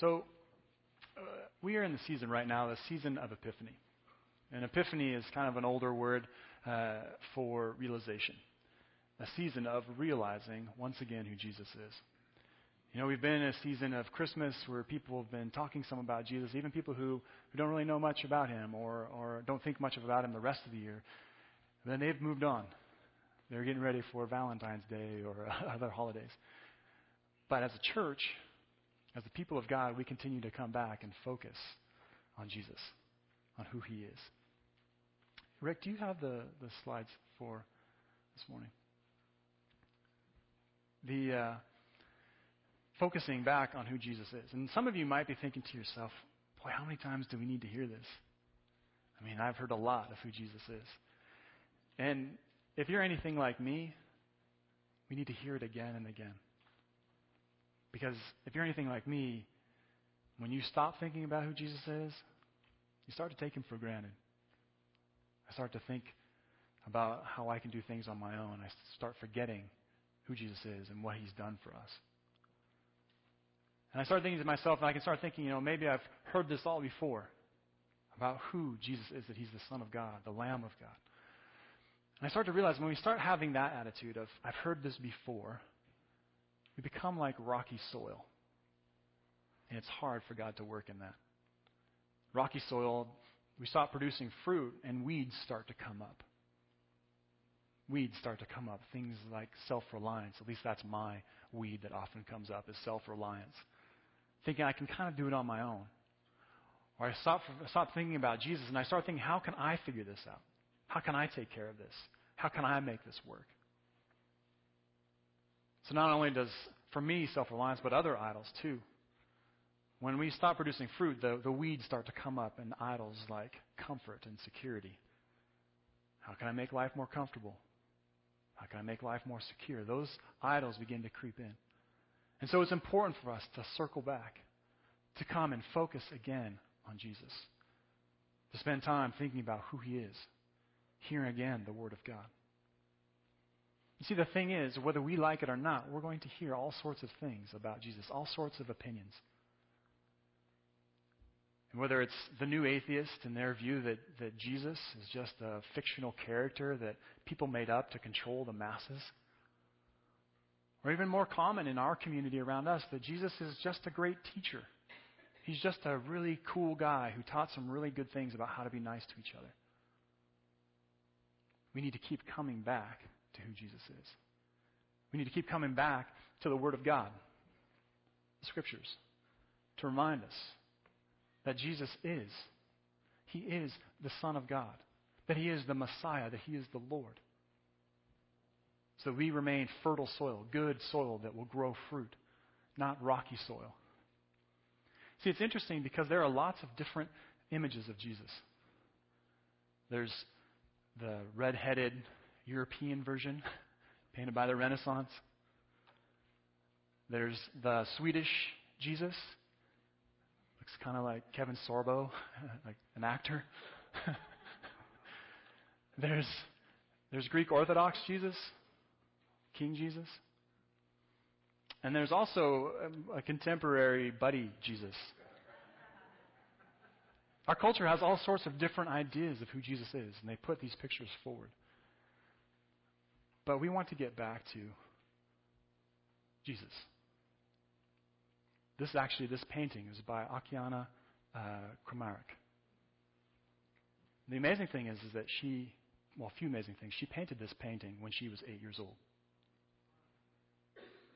So, uh, we are in the season right now, the season of Epiphany. And Epiphany is kind of an older word uh, for realization, a season of realizing once again who Jesus is. You know, we've been in a season of Christmas where people have been talking some about Jesus, even people who, who don't really know much about him or, or don't think much about him the rest of the year. Then they've moved on. They're getting ready for Valentine's Day or other holidays. But as a church, as the people of God, we continue to come back and focus on Jesus, on who he is. Rick, do you have the, the slides for this morning? The uh, focusing back on who Jesus is. And some of you might be thinking to yourself, boy, how many times do we need to hear this? I mean, I've heard a lot of who Jesus is. And if you're anything like me, we need to hear it again and again. Because if you're anything like me, when you stop thinking about who Jesus is, you start to take him for granted. I start to think about how I can do things on my own. I start forgetting who Jesus is and what he's done for us. And I start thinking to myself, and I can start thinking, you know, maybe I've heard this all before about who Jesus is, that he's the Son of God, the Lamb of God. And I start to realize when we start having that attitude of, I've heard this before, we become like rocky soil. And it's hard for God to work in that. Rocky soil, we stop producing fruit, and weeds start to come up. Weeds start to come up. Things like self reliance. At least that's my weed that often comes up, is self reliance. Thinking I can kind of do it on my own. Or I stop, stop thinking about Jesus and I start thinking, how can I figure this out? How can I take care of this? How can I make this work? So not only does, for me, self-reliance, but other idols too. When we stop producing fruit, the, the weeds start to come up and idols like comfort and security. How can I make life more comfortable? How can I make life more secure? Those idols begin to creep in. And so it's important for us to circle back, to come and focus again on Jesus, to spend time thinking about who He is, hearing again the Word of God. You see, the thing is, whether we like it or not, we're going to hear all sorts of things about Jesus, all sorts of opinions. And whether it's the new atheist and their view that, that Jesus is just a fictional character that people made up to control the masses, or even more common in our community around us, that Jesus is just a great teacher. He's just a really cool guy who taught some really good things about how to be nice to each other. We need to keep coming back to who Jesus is. We need to keep coming back to the Word of God, the Scriptures, to remind us that Jesus is. He is the Son of God, that He is the Messiah, that He is the Lord. So we remain fertile soil, good soil that will grow fruit, not rocky soil. See, it's interesting because there are lots of different images of Jesus. There's the red-headed European version, painted by the Renaissance. There's the Swedish Jesus. Looks kind of like Kevin Sorbo, like an actor. there's, there's Greek Orthodox Jesus. King Jesus. And there's also um, a contemporary buddy Jesus. Our culture has all sorts of different ideas of who Jesus is, and they put these pictures forward. But we want to get back to Jesus. This is actually, this painting is by Akiane uh, Kramarik. The amazing thing is, is that she, well, a few amazing things. She painted this painting when she was eight years old.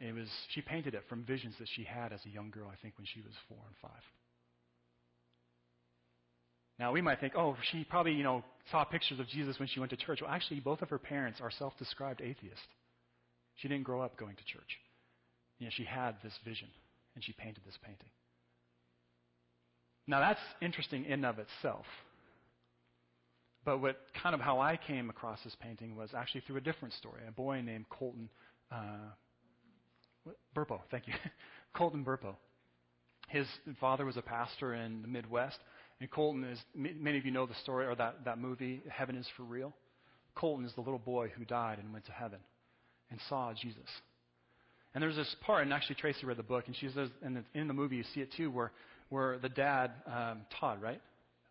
And it was, she painted it from visions that she had as a young girl, I think, when she was four and five. Now, we might think, oh, she probably, you know, saw pictures of Jesus when she went to church. Well, actually, both of her parents are self described atheists. She didn't grow up going to church. You know, she had this vision, and she painted this painting. Now, that's interesting in of itself. But what kind of how I came across this painting was actually through a different story. A boy named Colton uh, Burpo, thank you. Colton Burpo. His father was a pastor in the Midwest, and Colton is, many of you know the story or that, that movie, Heaven is for Real. Colton is the little boy who died and went to heaven and saw Jesus. And there's this part, and actually Tracy read the book, and she says, and in, the movie you see it too, where, where the dad, um, Todd, right?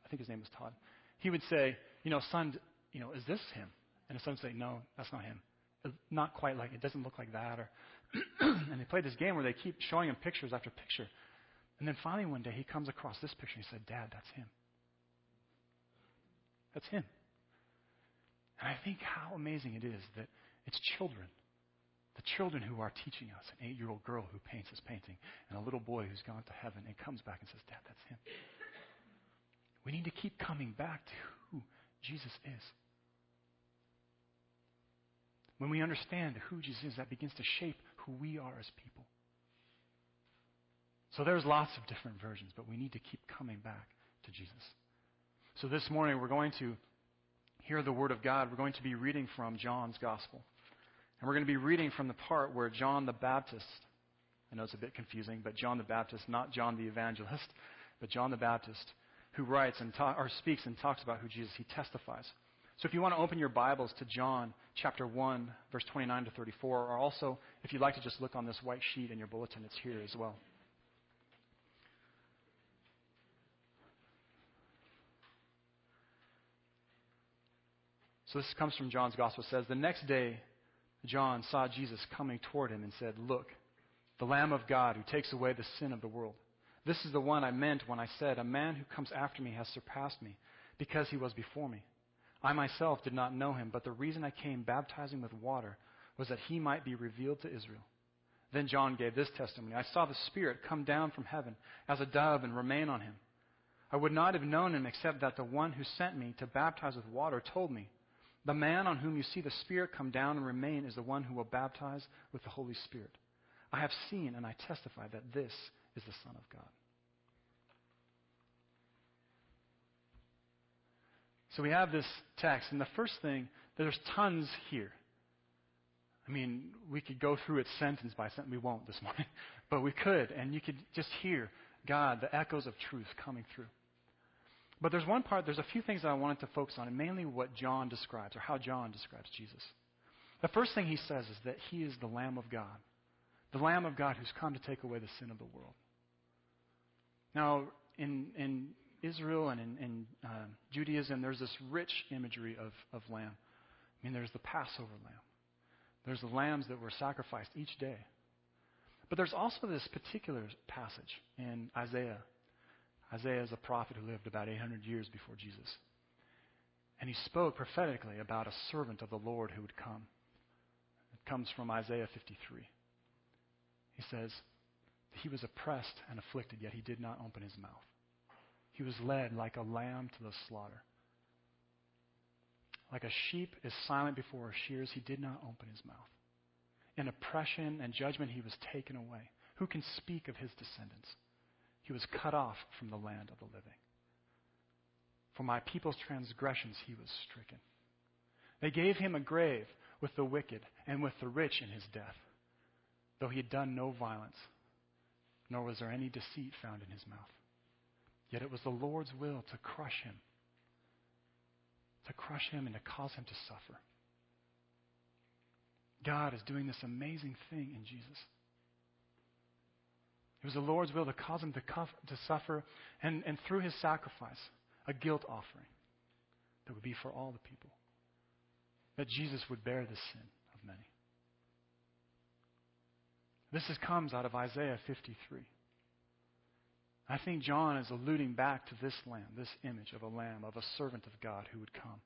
I think his name was Todd. He would say, you know, son, you know, is this him? And his son would say, no, that's not him. It's not quite like, it doesn't look like that. Or and they play this game where they keep showing him pictures after picture. And then finally one day he comes across this picture and he said, Dad, that's him. That's him. And I think how amazing it is that it's children the children who are teaching us, an eight year old girl who paints this painting, and a little boy who's gone to heaven and comes back and says, Dad, that's him. We need to keep coming back to who Jesus is. When we understand who Jesus is, that begins to shape who we are as people. So there's lots of different versions, but we need to keep coming back to Jesus. So this morning we're going to hear the Word of God. We're going to be reading from John's Gospel. And we're going to be reading from the part where John the Baptist, I know it's a bit confusing, but John the Baptist, not John the Evangelist, but John the Baptist, who writes and ta- or speaks and talks about who Jesus, he testifies. So if you want to open your Bibles to John chapter 1, verse 29 to 34, or also if you'd like to just look on this white sheet in your bulletin, it's here as well. So this comes from John's Gospel. It says, The next day, John saw Jesus coming toward him and said, Look, the Lamb of God who takes away the sin of the world. This is the one I meant when I said, A man who comes after me has surpassed me, because he was before me. I myself did not know him, but the reason I came baptizing with water was that he might be revealed to Israel. Then John gave this testimony I saw the Spirit come down from heaven as a dove and remain on him. I would not have known him except that the one who sent me to baptize with water told me. The man on whom you see the Spirit come down and remain is the one who will baptize with the Holy Spirit. I have seen and I testify that this is the Son of God. So we have this text, and the first thing, there's tons here. I mean, we could go through it sentence by sentence. We won't this morning, but we could, and you could just hear God, the echoes of truth coming through. But there's one part, there's a few things that I wanted to focus on, and mainly what John describes, or how John describes Jesus. The first thing he says is that he is the Lamb of God, the Lamb of God who's come to take away the sin of the world. Now, in, in Israel and in, in uh, Judaism, there's this rich imagery of, of lamb. I mean, there's the Passover lamb, there's the lambs that were sacrificed each day. But there's also this particular passage in Isaiah Isaiah is a prophet who lived about 800 years before Jesus. And he spoke prophetically about a servant of the Lord who would come. It comes from Isaiah 53. He says, He was oppressed and afflicted, yet he did not open his mouth. He was led like a lamb to the slaughter. Like a sheep is silent before her shears, he did not open his mouth. In oppression and judgment, he was taken away. Who can speak of his descendants? He was cut off from the land of the living. For my people's transgressions he was stricken. They gave him a grave with the wicked and with the rich in his death, though he had done no violence, nor was there any deceit found in his mouth. Yet it was the Lord's will to crush him, to crush him and to cause him to suffer. God is doing this amazing thing in Jesus. It was the Lord's will to cause him to, to suffer, and, and through his sacrifice, a guilt offering that would be for all the people. That Jesus would bear the sin of many. This is, comes out of Isaiah 53. I think John is alluding back to this lamb, this image of a lamb, of a servant of God who would come,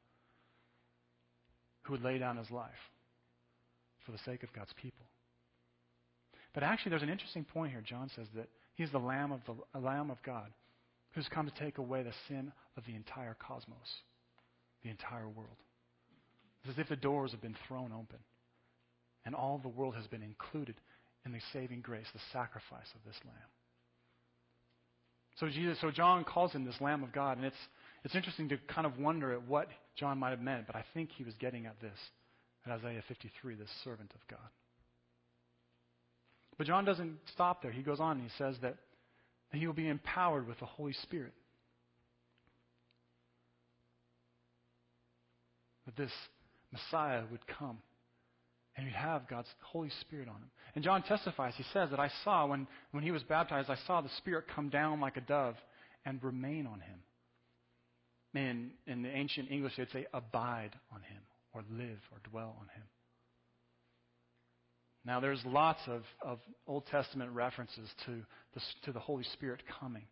who would lay down his life for the sake of God's people. But actually, there's an interesting point here. John says that he's the Lamb of, the, Lamb of God who's come to take away the sin of the entire cosmos, the entire world. It's as if the doors have been thrown open and all the world has been included in the saving grace, the sacrifice of this Lamb. So Jesus, so John calls him this Lamb of God, and it's it's interesting to kind of wonder at what John might have meant, but I think he was getting at this at Isaiah 53, this servant of God. But John doesn't stop there. He goes on and he says that, he will be empowered with the Holy Spirit. That this Messiah would come and he'd have God's Holy Spirit on him. And John testifies, he says that I saw, when, when he was baptized, I saw the Spirit come down like a dove and remain on him. In, in the ancient English, they'd say abide on him, or live, or dwell on him. Now, there's lots of, of Old Testament references to the, to the Holy Spirit coming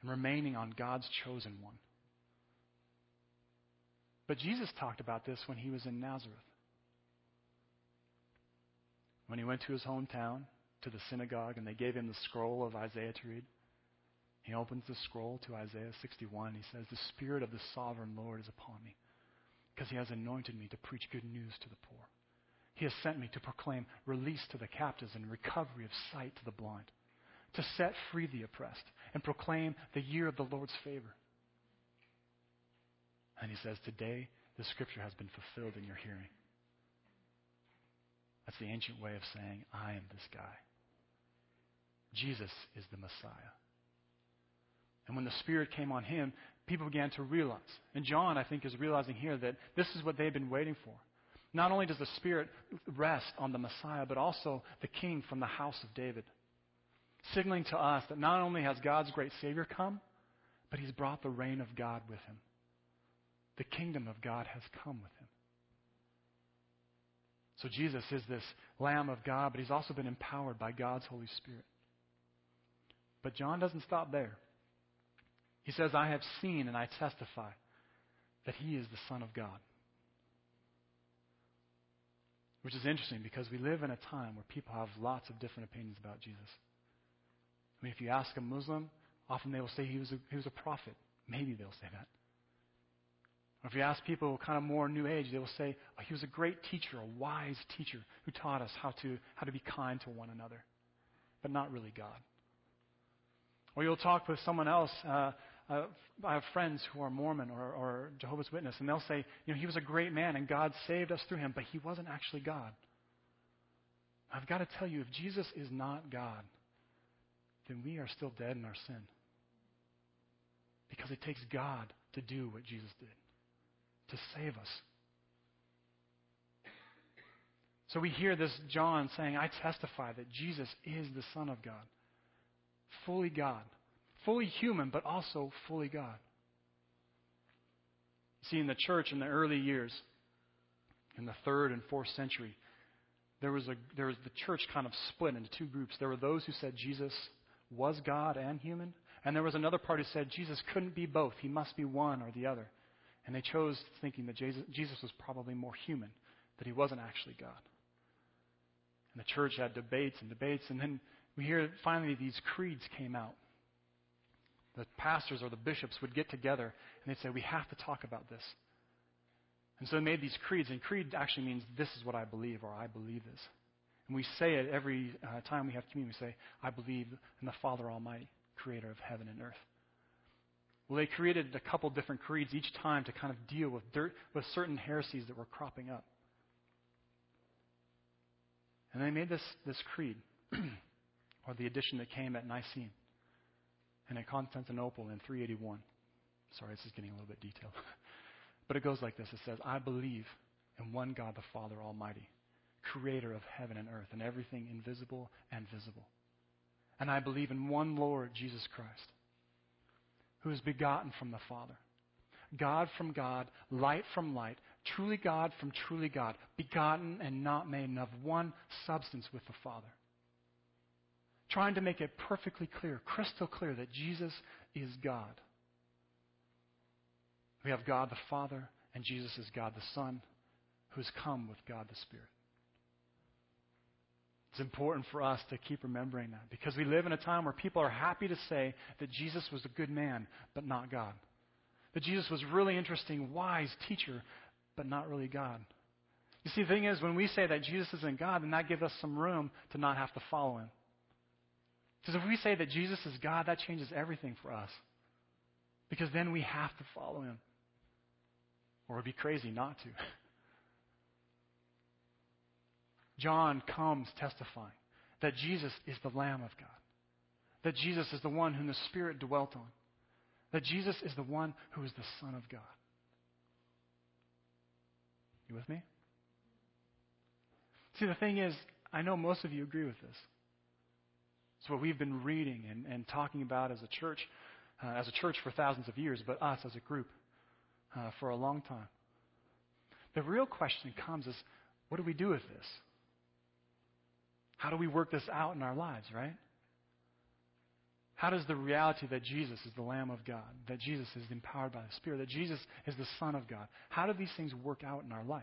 and remaining on God's chosen one. But Jesus talked about this when he was in Nazareth. When he went to his hometown, to the synagogue, and they gave him the scroll of Isaiah to read, he opens the scroll to Isaiah 61. He says, The Spirit of the sovereign Lord is upon me, because he has anointed me to preach good news to the poor. He has sent me to proclaim release to the captives and recovery of sight to the blind, to set free the oppressed, and proclaim the year of the Lord's favor. And he says, Today the scripture has been fulfilled in your hearing. That's the ancient way of saying, I am this guy. Jesus is the Messiah. And when the Spirit came on him, people began to realize. And John, I think, is realizing here that this is what they've been waiting for. Not only does the Spirit rest on the Messiah, but also the King from the house of David, signaling to us that not only has God's great Savior come, but he's brought the reign of God with him. The kingdom of God has come with him. So Jesus is this Lamb of God, but he's also been empowered by God's Holy Spirit. But John doesn't stop there. He says, I have seen and I testify that he is the Son of God. Which is interesting because we live in a time where people have lots of different opinions about Jesus. I mean, if you ask a Muslim, often they will say he was a, he was a prophet. Maybe they'll say that. Or if you ask people kind of more new age, they will say oh, he was a great teacher, a wise teacher who taught us how to, how to be kind to one another, but not really God. Or you'll talk with someone else. Uh, uh, I have friends who are Mormon or, or Jehovah's Witness, and they'll say, you know, he was a great man and God saved us through him, but he wasn't actually God. I've got to tell you, if Jesus is not God, then we are still dead in our sin. Because it takes God to do what Jesus did, to save us. So we hear this John saying, I testify that Jesus is the Son of God, fully God fully human, but also fully God. See, in the church in the early years, in the third and fourth century, there was a there was the church kind of split into two groups. There were those who said Jesus was God and human, and there was another part who said Jesus couldn't be both. He must be one or the other. And they chose thinking that Jesus, Jesus was probably more human, that he wasn't actually God. And the church had debates and debates, and then we hear finally these creeds came out the pastors or the bishops would get together and they'd say, We have to talk about this. And so they made these creeds, and creed actually means this is what I believe or I believe this. And we say it every uh, time we have communion. We say, I believe in the Father Almighty, creator of heaven and earth. Well, they created a couple different creeds each time to kind of deal with dirt, with certain heresies that were cropping up. And they made this, this creed, or the edition that came at Nicene and at Constantinople in 381. Sorry, this is getting a little bit detailed. but it goes like this it says, I believe in one God the Father Almighty, creator of heaven and earth, and everything invisible and visible. And I believe in one Lord, Jesus Christ, who is begotten from the Father. God from God, light from light, truly God from truly God, begotten and not made, and of one substance with the Father trying to make it perfectly clear, crystal clear, that Jesus is God. We have God the Father, and Jesus is God the Son, who has come with God the Spirit. It's important for us to keep remembering that because we live in a time where people are happy to say that Jesus was a good man, but not God. That Jesus was really interesting, wise teacher, but not really God. You see, the thing is, when we say that Jesus isn't God, then that gives us some room to not have to follow him. Because if we say that Jesus is God, that changes everything for us. Because then we have to follow him. Or it'd be crazy not to. John comes testifying that Jesus is the Lamb of God, that Jesus is the one whom the Spirit dwelt on, that Jesus is the one who is the Son of God. You with me? See, the thing is, I know most of you agree with this. It's what we've been reading and, and talking about as a church, uh, as a church for thousands of years, but us as a group uh, for a long time. The real question comes is, what do we do with this? How do we work this out in our lives, right? How does the reality that Jesus is the Lamb of God, that Jesus is empowered by the Spirit, that Jesus is the Son of God, how do these things work out in our life?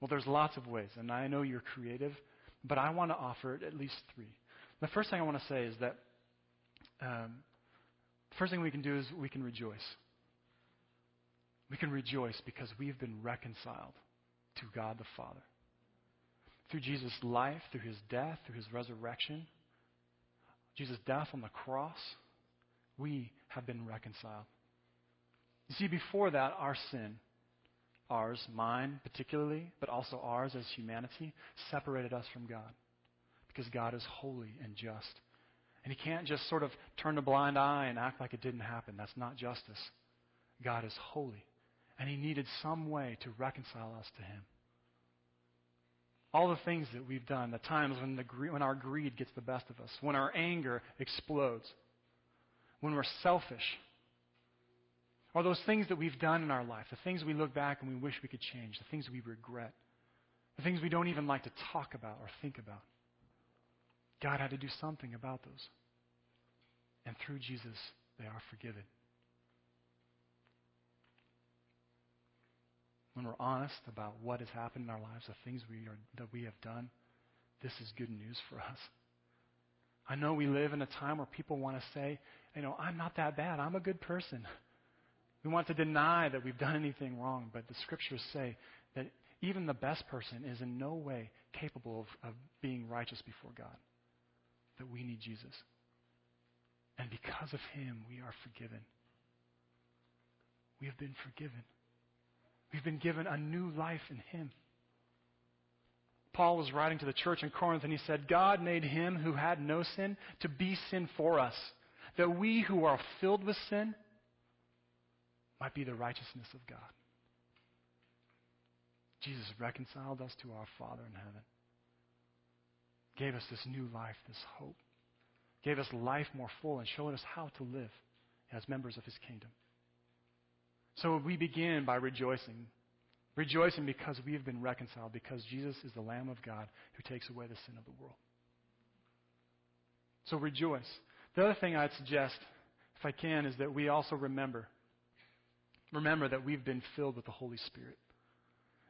Well, there's lots of ways, and I know you're creative, but I want to offer at least three. The first thing I want to say is that um, the first thing we can do is we can rejoice. We can rejoice because we've been reconciled to God the Father. Through Jesus' life, through his death, through his resurrection, Jesus' death on the cross, we have been reconciled. You see, before that, our sin, ours, mine particularly, but also ours as humanity, separated us from God. Because God is holy and just. And He can't just sort of turn a blind eye and act like it didn't happen. That's not justice. God is holy. And He needed some way to reconcile us to Him. All the things that we've done, the times when, the, when our greed gets the best of us, when our anger explodes, when we're selfish, or those things that we've done in our life, the things we look back and we wish we could change, the things we regret, the things we don't even like to talk about or think about. God had to do something about those. And through Jesus, they are forgiven. When we're honest about what has happened in our lives, the things we are, that we have done, this is good news for us. I know we live in a time where people want to say, you know, I'm not that bad. I'm a good person. We want to deny that we've done anything wrong, but the scriptures say that even the best person is in no way capable of, of being righteous before God. That we need Jesus. And because of him, we are forgiven. We have been forgiven. We've been given a new life in him. Paul was writing to the church in Corinth and he said, God made him who had no sin to be sin for us, that we who are filled with sin might be the righteousness of God. Jesus reconciled us to our Father in heaven, gave us this new life, this hope, gave us life more full, and showed us how to live as members of His kingdom. So we begin by rejoicing. Rejoicing because we have been reconciled, because Jesus is the Lamb of God who takes away the sin of the world. So rejoice. The other thing I'd suggest, if I can, is that we also remember remember that we've been filled with the Holy Spirit.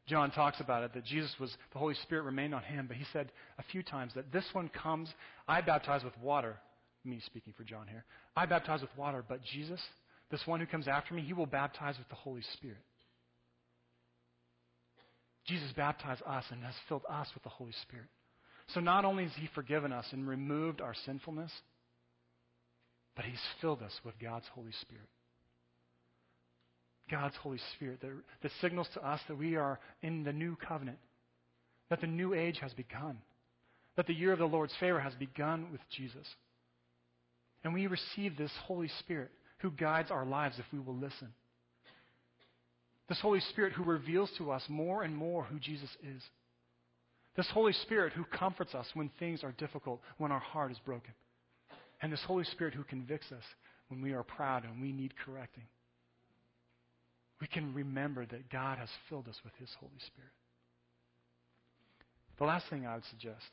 John talks about it that Jesus was, the Holy Spirit remained on him, but he said a few times that this one comes, I baptize with water. Me speaking for John here. I baptize with water, but Jesus, this one who comes after me, he will baptize with the Holy Spirit. Jesus baptized us and has filled us with the Holy Spirit. So not only has he forgiven us and removed our sinfulness, but he's filled us with God's Holy Spirit. God's Holy Spirit that, that signals to us that we are in the new covenant, that the new age has begun, that the year of the Lord's favor has begun with Jesus. And we receive this Holy Spirit who guides our lives if we will listen. This Holy Spirit who reveals to us more and more who Jesus is. This Holy Spirit who comforts us when things are difficult, when our heart is broken. And this Holy Spirit who convicts us when we are proud and we need correcting we can remember that God has filled us with His Holy Spirit. The last thing I would suggest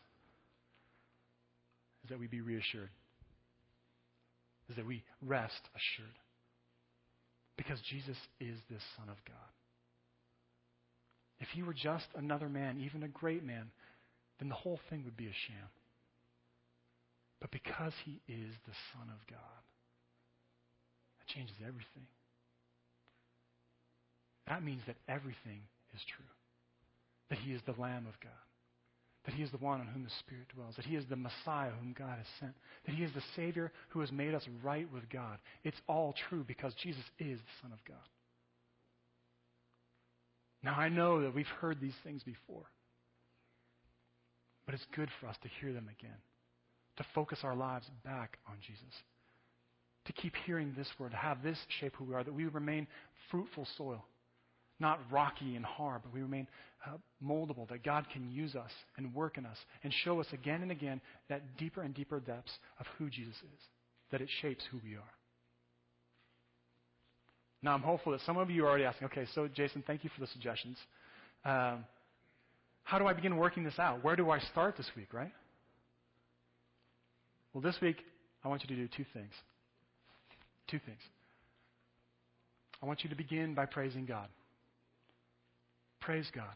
is that we be reassured, is that we rest assured. Because Jesus is this Son of God. If he were just another man, even a great man, then the whole thing would be a sham. But because he is the Son of God, that changes everything. That means that everything is true. That he is the Lamb of God. That he is the one on whom the Spirit dwells. That he is the Messiah whom God has sent. That he is the Savior who has made us right with God. It's all true because Jesus is the Son of God. Now, I know that we've heard these things before. But it's good for us to hear them again. To focus our lives back on Jesus. To keep hearing this word, to have this shape who we are, that we remain fruitful soil not rocky and hard, but we remain uh, moldable, that God can use us and work in us and show us again and again that deeper and deeper depths of who Jesus is, that it shapes who we are. Now, I'm hopeful that some of you are already asking, okay, so Jason, thank you for the suggestions. Um, how do I begin working this out? Where do I start this week, right? Well, this week, I want you to do two things. Two things. I want you to begin by praising God. Praise God.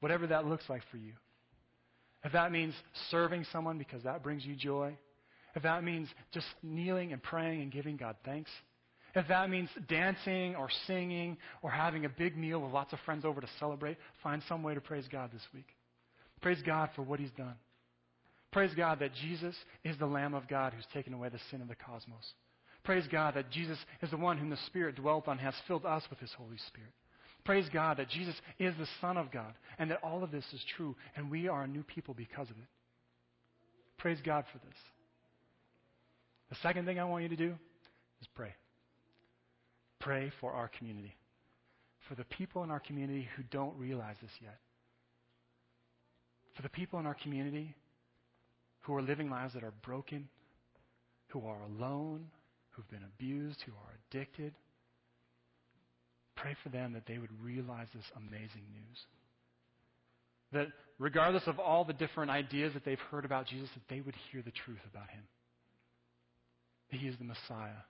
Whatever that looks like for you. If that means serving someone because that brings you joy, if that means just kneeling and praying and giving God thanks, if that means dancing or singing or having a big meal with lots of friends over to celebrate, find some way to praise God this week. Praise God for what He's done. Praise God that Jesus is the Lamb of God who's taken away the sin of the cosmos. Praise God that Jesus is the one whom the Spirit dwelt on, has filled us with His Holy Spirit. Praise God that Jesus is the Son of God and that all of this is true and we are a new people because of it. Praise God for this. The second thing I want you to do is pray. Pray for our community, for the people in our community who don't realize this yet, for the people in our community who are living lives that are broken, who are alone, who've been abused, who are addicted. Pray for them that they would realize this amazing news. That regardless of all the different ideas that they've heard about Jesus, that they would hear the truth about him. That he is the Messiah,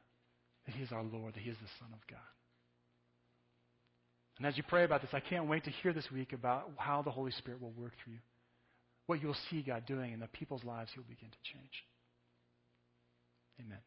that he is our Lord, that he is the Son of God. And as you pray about this, I can't wait to hear this week about how the Holy Spirit will work through you what you'll see God doing in the people's lives He'll begin to change. Amen.